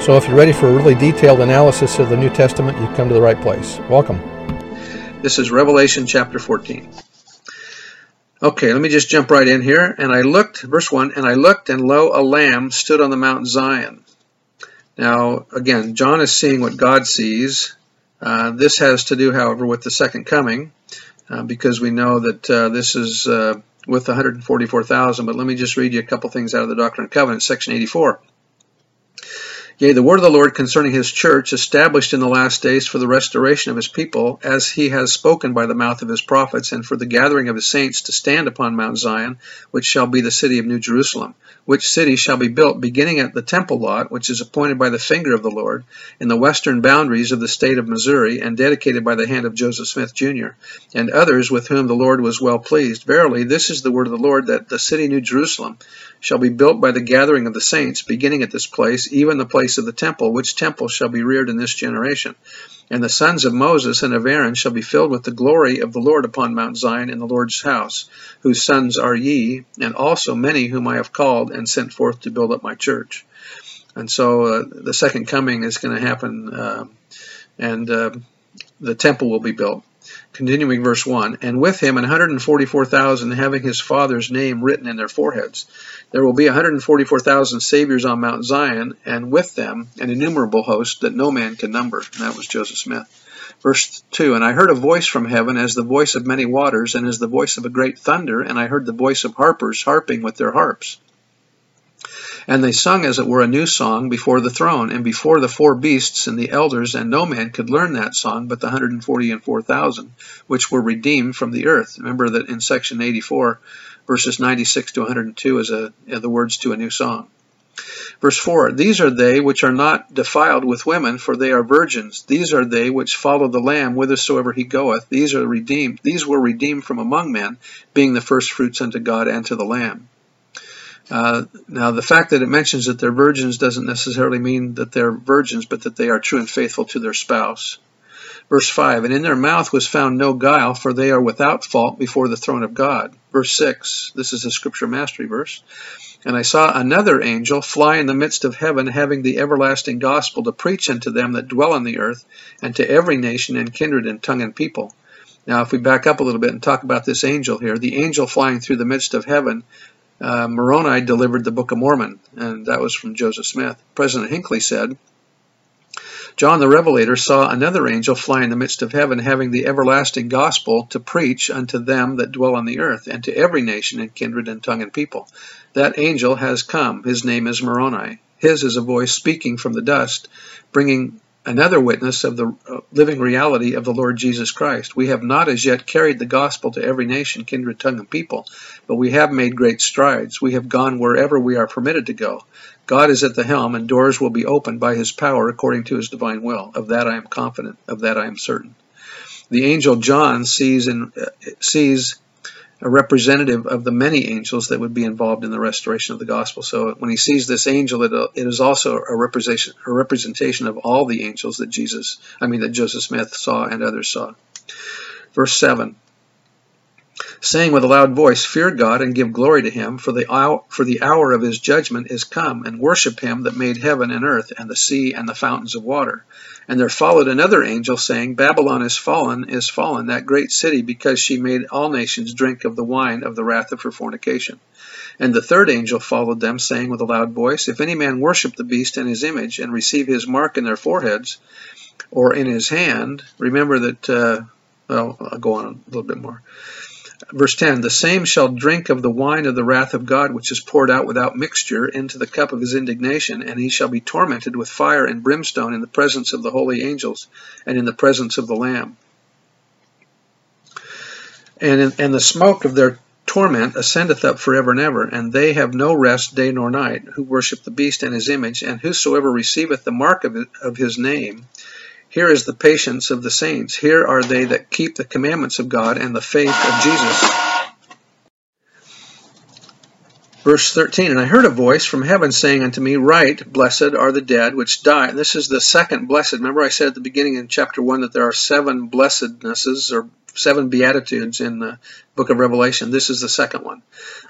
So if you're ready for a really detailed analysis of the New Testament, you've come to the right place. Welcome. This is Revelation chapter 14. Okay, let me just jump right in here. And I looked, verse 1, and I looked, and lo, a lamb stood on the Mount Zion. Now, again, John is seeing what God sees. Uh, this has to do, however, with the second coming, uh, because we know that uh, this is uh, with 144,000. But let me just read you a couple things out of the Doctrine and Covenants, section 84. Yea, the word of the Lord concerning his church, established in the last days for the restoration of his people, as he has spoken by the mouth of his prophets, and for the gathering of his saints to stand upon Mount Zion, which shall be the city of New Jerusalem, which city shall be built beginning at the temple lot, which is appointed by the finger of the Lord, in the western boundaries of the state of Missouri, and dedicated by the hand of Joseph Smith, Jr., and others with whom the Lord was well pleased. Verily, this is the word of the Lord, that the city New Jerusalem shall be built by the gathering of the saints, beginning at this place, even the place of the temple, which temple shall be reared in this generation. And the sons of Moses and of Aaron shall be filled with the glory of the Lord upon Mount Zion in the Lord's house, whose sons are ye, and also many whom I have called and sent forth to build up my church. And so uh, the second coming is going to happen, uh, and uh, the temple will be built. Continuing verse 1 And with him 144,000 having his father's name written in their foreheads. There will be 144,000 saviors on Mount Zion, and with them an innumerable host that no man can number. And that was Joseph Smith. Verse 2 And I heard a voice from heaven as the voice of many waters, and as the voice of a great thunder, and I heard the voice of harpers harping with their harps. And they sung as it were a new song before the throne, and before the four beasts and the elders, and no man could learn that song but the 140 and 4,000, which were redeemed from the earth. Remember that in section 84, verses 96 to 102 is a, the words to a new song. Verse 4 These are they which are not defiled with women, for they are virgins. These are they which follow the Lamb whithersoever he goeth. These are redeemed. These were redeemed from among men, being the firstfruits unto God and to the Lamb. Uh, now, the fact that it mentions that they're virgins doesn't necessarily mean that they're virgins, but that they are true and faithful to their spouse. Verse 5 And in their mouth was found no guile, for they are without fault before the throne of God. Verse 6 This is a scripture mastery verse. And I saw another angel fly in the midst of heaven, having the everlasting gospel to preach unto them that dwell on the earth, and to every nation and kindred and tongue and people. Now, if we back up a little bit and talk about this angel here, the angel flying through the midst of heaven uh, Moroni delivered the Book of Mormon, and that was from Joseph Smith. President Hinckley said, John the Revelator saw another angel fly in the midst of heaven, having the everlasting gospel to preach unto them that dwell on the earth, and to every nation and kindred and tongue and people. That angel has come. His name is Moroni. His is a voice speaking from the dust, bringing another witness of the uh, living reality of the Lord Jesus Christ. We have not as yet carried the gospel to every nation, kindred, tongue, and people, but we have made great strides. We have gone wherever we are permitted to go. God is at the helm, and doors will be opened by his power according to his divine will. Of that I am confident, of that I am certain. The angel John sees, in, uh, sees a representative of the many angels that would be involved in the restoration of the gospel. So when he sees this angel, it, it is also a representation, a representation of all the angels that Jesus, I mean, that Joseph Smith saw and others saw. Verse 7 saying with a loud voice, Fear God and give glory to him, for the, hour, for the hour of his judgment is come, and worship him that made heaven and earth, and the sea and the fountains of water. And there followed another angel, saying, Babylon is fallen, is fallen, that great city, because she made all nations drink of the wine of the wrath of her fornication. And the third angel followed them, saying with a loud voice, If any man worship the beast and his image, and receive his mark in their foreheads, or in his hand, remember that, uh, well, I'll go on a little bit more. Verse 10 The same shall drink of the wine of the wrath of God, which is poured out without mixture into the cup of his indignation, and he shall be tormented with fire and brimstone in the presence of the holy angels and in the presence of the Lamb. And, in, and the smoke of their torment ascendeth up forever and ever, and they have no rest day nor night, who worship the beast and his image, and whosoever receiveth the mark of, it, of his name Here is the patience of the saints. Here are they that keep the commandments of God and the faith of Jesus. Verse 13, And I heard a voice from heaven saying unto me, Write, blessed are the dead which die. This is the second blessed. Remember I said at the beginning in chapter 1 that there are seven blessednesses or seven beatitudes in the book of Revelation. This is the second one.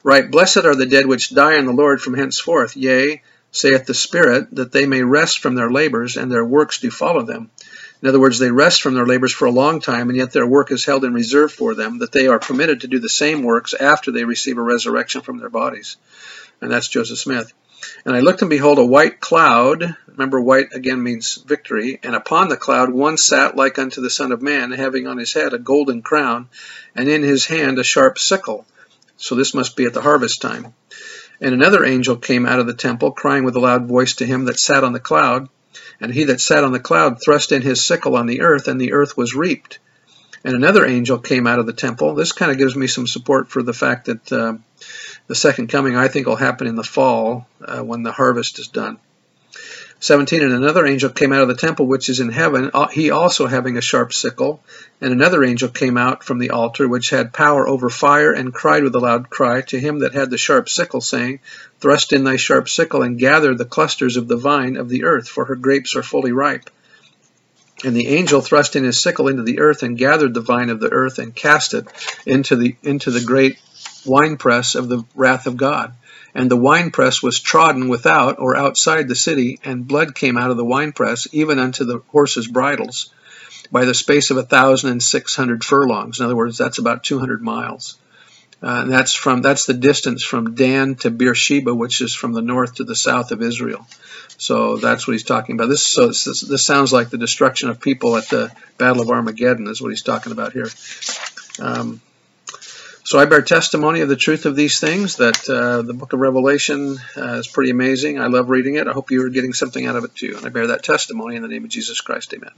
Right, blessed are the dead which die in the Lord from henceforth. Yea, saith the Spirit, that they may rest from their labors, and their works do follow them. In other words, they rest from their labors for a long time, and yet their work is held in reserve for them, that they are permitted to do the same works after they receive a resurrection from their bodies. And that's Joseph Smith. And I looked and behold a white cloud. Remember, white again means victory. And upon the cloud one sat like unto the Son of Man, having on his head a golden crown, and in his hand a sharp sickle. So this must be at the harvest time. And another angel came out of the temple, crying with a loud voice to him that sat on the cloud. And he that sat on the cloud thrust in his sickle on the earth, and the earth was reaped. And another angel came out of the temple. This kind of gives me some support for the fact that uh, the second coming, I think, will happen in the fall uh, when the harvest is done. 17 And another angel came out of the temple which is in heaven, uh, he also having a sharp sickle. And another angel came out from the altar which had power over fire, and cried with a loud cry to him that had the sharp sickle, saying, Thrust in thy sharp sickle, and gather the clusters of the vine of the earth, for her grapes are fully ripe. And the angel thrust in his sickle into the earth, and gathered the vine of the earth, and cast it into the into the great winepress of the wrath of God. And the winepress was trodden without or outside the city, and blood came out of the winepress, even unto the horses' bridles, by the space of a thousand and six hundred furlongs. In other words, that's about two hundred miles. Uh, and that's from that's the distance from Dan to Beersheba, which is from the north to the south of Israel. So that's what he's talking about. This so this, this sounds like the destruction of people at the Battle of Armageddon, is what he's talking about here. Um, so I bear testimony of the truth of these things, that uh, the book of Revelation uh, is pretty amazing. I love reading it. I hope you are getting something out of it too. And I bear that testimony in the name of Jesus Christ. Amen.